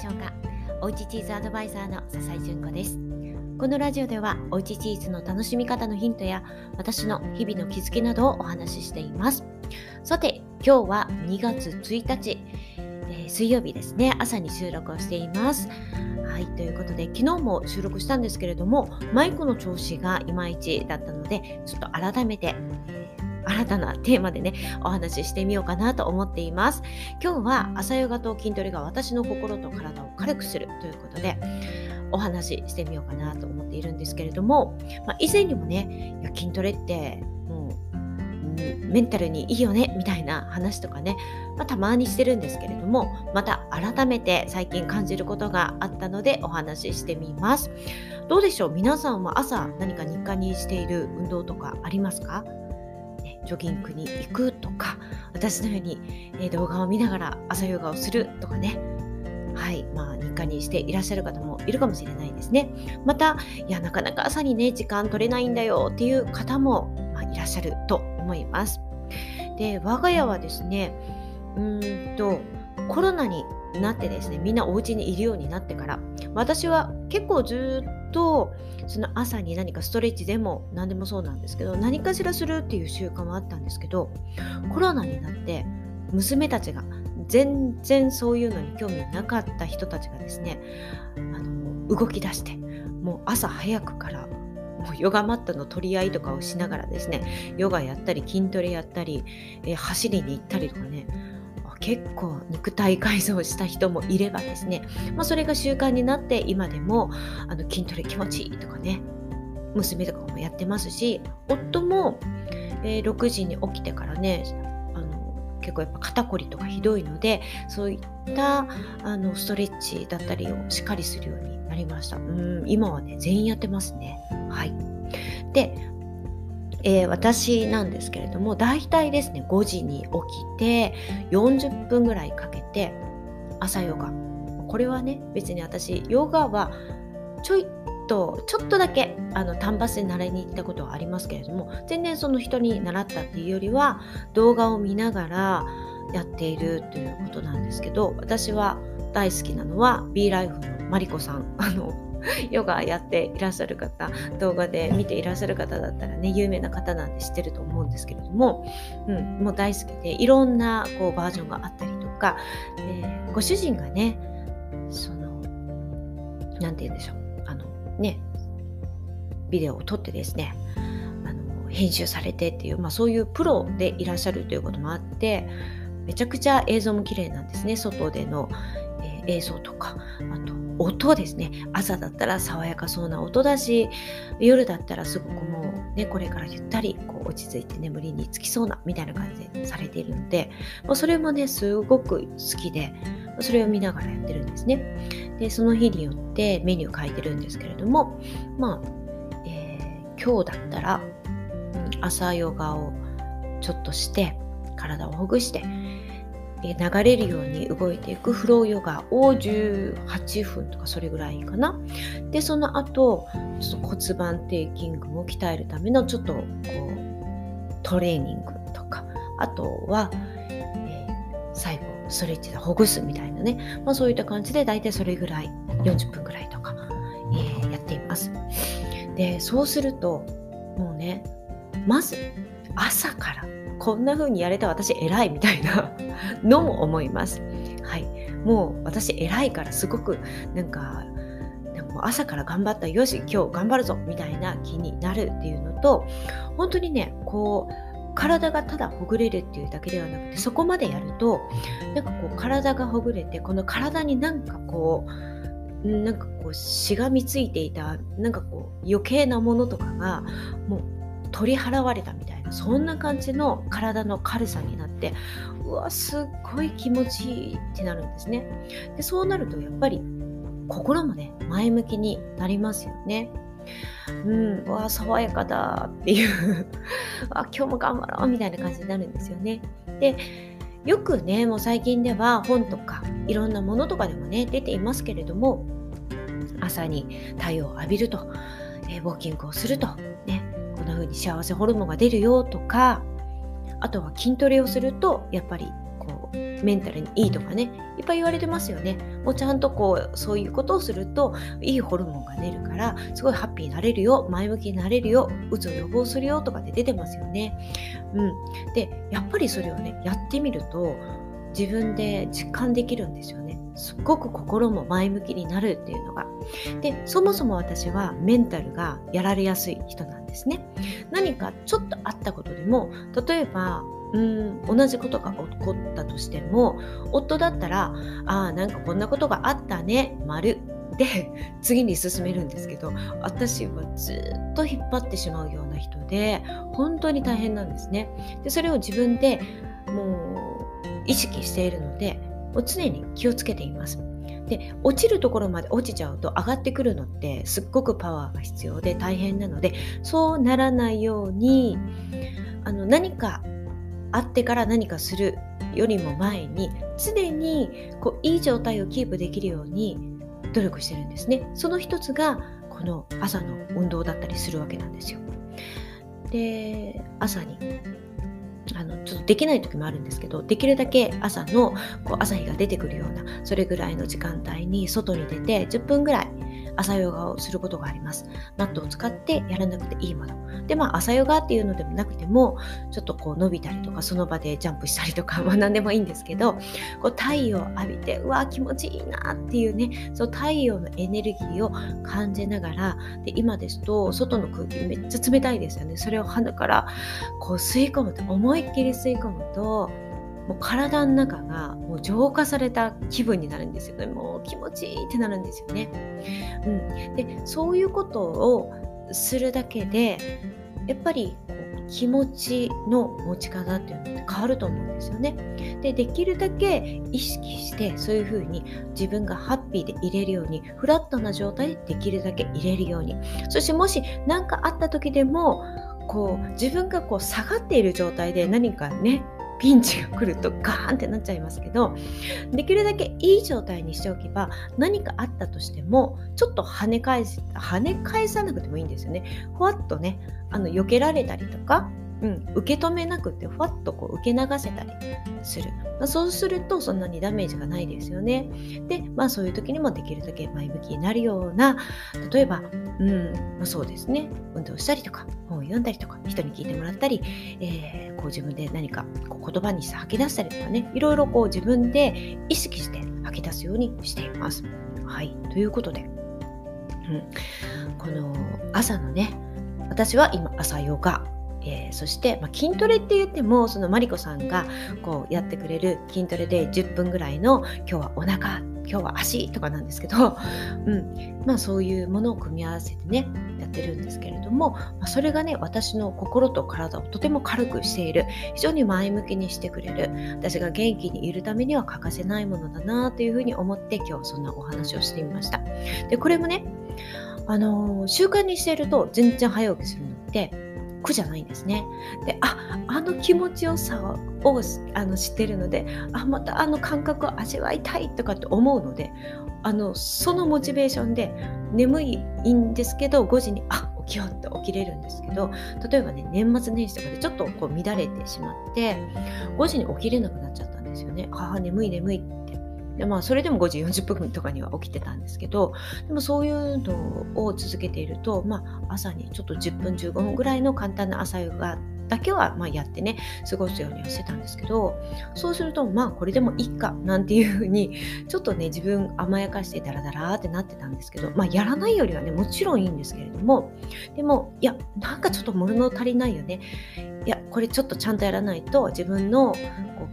しょうか？おうちチーズアドバイザーの笹井純子です。このラジオではおうちチーズの楽しみ方のヒントや私の日々の気づきなどをお話ししています。さて今日は2月1日、えー、水曜日ですね。朝に収録をしています。はいということで昨日も収録したんですけれどもマイクの調子がいまいちだったのでちょっと改めて、新たなテーマでね、お話ししてみようかなと思っています。今日は朝ヨガと筋トレが私の心と体を軽くするということで、お話ししてみようかなと思っているんですけれども、まあ、以前にもね、いや筋トレってもうメンタルにいいよねみたいな話とかね、まあ、たまにしてるんですけれどもまた改めて最近感じることがあったのでお話ししてみます。どうでしょう？皆さんは朝何か日課にしている運動とかありますか？ジョギングに行くとか私のように、えー、動画を見ながら朝ヨガをするとかね。はいまあ日課にしていらっしゃる方もいるかもしれないですね。またいやなかなか朝にね時間取れないんだよっていう方も、まあ、いらっしゃると思います。で我が家はですねうんとコロナになってですねみんなお家にいるようになってから私は結構ずっととその朝に何かストレッチでも何でもそうなんですけど何かしらするっていう習慣はあったんですけどコロナになって娘たちが全然そういうのに興味なかった人たちがですねあの動き出してもう朝早くからもうヨガマットの取り合いとかをしながらですねヨガやったり筋トレやったり、えー、走りに行ったりとかね結構肉体改造した人もいればですね、まあ、それが習慣になって今でもあの筋トレ気持ちいいとかね娘とかもやってますし夫も、えー、6時に起きてからねあの結構やっぱ肩こりとかひどいのでそういったあのストレッチだったりをしっかりするようになりました。うん今はね全員やってますね。はい。でえー、私なんですけれども大体ですね5時に起きて40分ぐらいかけて朝ヨガ。これはね別に私ヨガはちょいとちょっとだけあの単発で習いに行ったことはありますけれども全然その人に習ったっていうよりは動画を見ながらやっているということなんですけど私は大好きなのは B ライフのマリコさん。あのヨガやっていらっしゃる方動画で見ていらっしゃる方だったらね有名な方なんで知ってると思うんですけれども、うん、もう大好きでいろんなこうバージョンがあったりとか、えー、ご主人がねその何て言うんでしょう。あのねビデオを撮ってですねあの編集されてっていう、まあ、そういうプロでいらっしゃるということもあってめちゃくちゃ映像も綺麗なんですね。外での、映像とかあと音ですね。朝だったら爽やかそうな音だし夜だったらすごくもうねこれからゆったりこう落ち着いて眠りにつきそうなみたいな感じでされているのでもうそれもねすごく好きでそれを見ながらやってるんですね。でその日によってメニュー書いてるんですけれどもまあ、えー、今日だったら朝ヨガをちょっとして体をほぐして流れるように動いていくフローヨガを18分とかそれぐらいかな。で、その後、骨盤底筋群を鍛えるためのちょっとこうトレーニングとか、あとは、えー、最後ストレッチでほぐすみたいなね、まあ、そういった感じで大体それぐらい40分ぐらいとか、えー、やっています。で、そうするともうね、まず朝からこんな風にやれた私偉いみたいなのも思います。はい。もう私偉いからすごくなんか朝から頑張ったよし今日頑張るぞみたいな気になるっていうのと本当にねこう体がただほぐれるっていうだけではなくてそこまでやるとなんかこう体がほぐれてこの体になんかこうなんかこうしがみついていたなんかこう余計なものとかがもう取り払われたみたいなそんな感じの体の軽さになってうわすっごい気持ちいいってなるんですね。でそうなるとやっぱり心もね前向きになりますよね。うん、わあ爽やかだっていう。あ今日も頑張ろうみたいな感じになるんですよね。でよくねもう最近では本とかいろんなものとかでもね出ていますけれども朝に太陽を浴びると、えー、ウォーキングをすると風に幸せホルモンが出るよとかあとは筋トレをするとやっぱりこうメンタルにいいとかねいっぱい言われてますよね。もうちゃんとこうそういうことをするといいホルモンが出るからすごいハッピーになれるよ前向きになれるようつを予防するよとかって出てますよね。うん。でやっぱりそれをねやってみると自分で実感できるんですよね。すっごく心も前向きになるっていうのが。でそもそも私はメンタルがやられやすい人なんですね。何かちょっとあったことでも例えばうん同じことが起こったとしても夫だったら「ああなんかこんなことがあったね丸で次に進めるんですけど私はずっと引っ張ってしまうような人で本当に大変なんですね。でそれを自分でもう意識しているのでもう常に気をつけていますで落ちるところまで落ちちゃうと上がってくるのってすっごくパワーが必要で大変なのでそうならないようにあの何かあってから何かするよりも前に常にこういい状態をキープできるように努力してるんですね。その一つがこの朝の運動だったりするわけなんですよ。で朝にあのちょっとできない時もあるんですけどできるだけ朝のこう朝日が出てくるようなそれぐらいの時間帯に外に出て10分ぐらい朝ヨガをすることがあります。マットを使ってやらなくていいもの。で、まあ、朝ヨガっていうのでもなくても、ちょっとこう伸びたりとか、その場でジャンプしたりとか、まあ何でもいいんですけど、こう太陽浴びて、うわ、気持ちいいなっていうね、そう太陽のエネルギーを感じながら、で今ですと、外の空気めっちゃ冷たいですよね。それを鼻からこう吸い込むと、思いっきり吸い込むと、もう体の中がもう浄化された気分になるんですよね。もう気持ちいいってなるんですよね。うん、でそういうことをするだけでやっぱり気持ちの持ち方っていうのって変わると思うんですよね。でできるだけ意識してそういうふうに自分がハッピーでいれるようにフラットな状態でできるだけ入れるようにそしてもし何かあった時でもこう自分がこう下がっている状態で何かねピンチが来るとガーンってなっちゃいますけどできるだけいい状態にしておけば何かあったとしてもちょっと跳ね返す跳ね返さなくてもいいんですよね。ふわっとねあの避けられたりとかうん、受け止めなくてふわっとこう受け流せたりする、まあ、そうするとそんなにダメージがないですよね。でまあそういう時にもできるだけ前向きになるような例えば、うんまあ、そうですね。運動したりとか本を読んだりとか人に聞いてもらったり、えー、こう自分で何かこう言葉にして吐き出したりとかね。いろいろこう自分で意識して吐き出すようにしています。はい。ということで、うん、この朝のね私は今朝ヨガ。えー、そして、まあ、筋トレって言ってもそのマリコさんがこうやってくれる筋トレで10分ぐらいの今日はお腹今日は足とかなんですけど、うん。まあ、そういうものを組み合わせてねやってるんですけれども、まあ、それがね私の心と体をとても軽くしている非常に前向きにしてくれる私が元気にいるためには欠かせないものだなというふうに思って今日そんなお話をしてみました。でこれもねあのー、習慣にしていると全然早起きするのって苦じゃないんですね。でああの気持ちよさをあの知ってるのであまたあの感覚を味わいたいとかって思うのであのそのモチベーションで眠いんですけど5時にあ起きようって起きれるんですけど例えばね年末年始とかでちょっとこう乱れてしまって5時に起きれなくなっちゃったんですよね。ああ眠い眠いでまあ、それでも5時40分とかには起きてたんですけどでもそういうのを続けていると、まあ、朝にちょっと10分15分ぐらいの簡単な朝ヨガだけはまやってね過ごすようにはしてたんですけどそうするとまあこれでもいいかなんていうふうにちょっとね自分甘やかしてダラダラってなってたんですけどまあやらないよりはねもちろんいいんですけれどもでもいやなんかちょっと物足りないよね。いやこれちょっとちゃんとやらないと自分の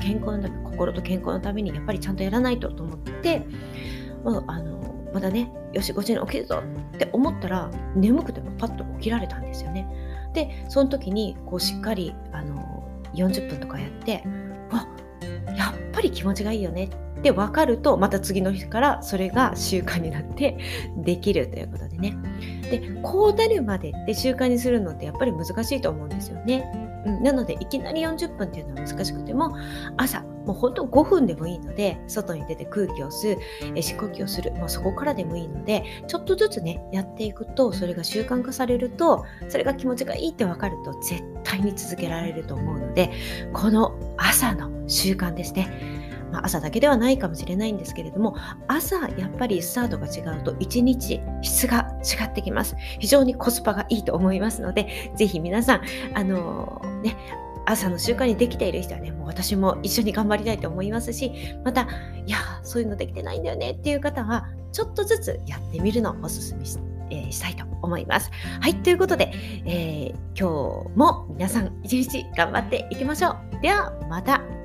健康のため心と健康のためにやっぱりちゃんとやらないとと思って、まあ、あのまだねよし5時に起きるぞって思ったら眠くてもパッと起きられたんですよね。でその時にこうしっかりあの40分とかやってわやっぱり気持ちがいいよねって分かるとまた次の日からそれが習慣になってできるということでねでこうなるまでって習慣にするのってやっぱり難しいと思うんですよね。うん、なのでいきなり40分っていうのは難しくても朝もうほんと5分でもいいので外に出て空気を吸うえ深呼吸をする、まあ、そこからでもいいのでちょっとずつねやっていくとそれが習慣化されるとそれが気持ちがいいって分かると絶対に続けられると思うのでこの朝の習慣ですね。まあ、朝だけではないかもしれないんですけれども朝やっぱりスタートが違うと1日質が違ってきます非常にコスパがいいと思いますのでぜひ皆さんあのー、ね朝の習慣にできている人はね、もう私も一緒に頑張りたいと思いますし、また、いや、そういうのできてないんだよねっていう方は、ちょっとずつやってみるのをおすすめし,、えー、したいと思います。はい、ということで、えー、今日も皆さん一日頑張っていきましょう。では、また。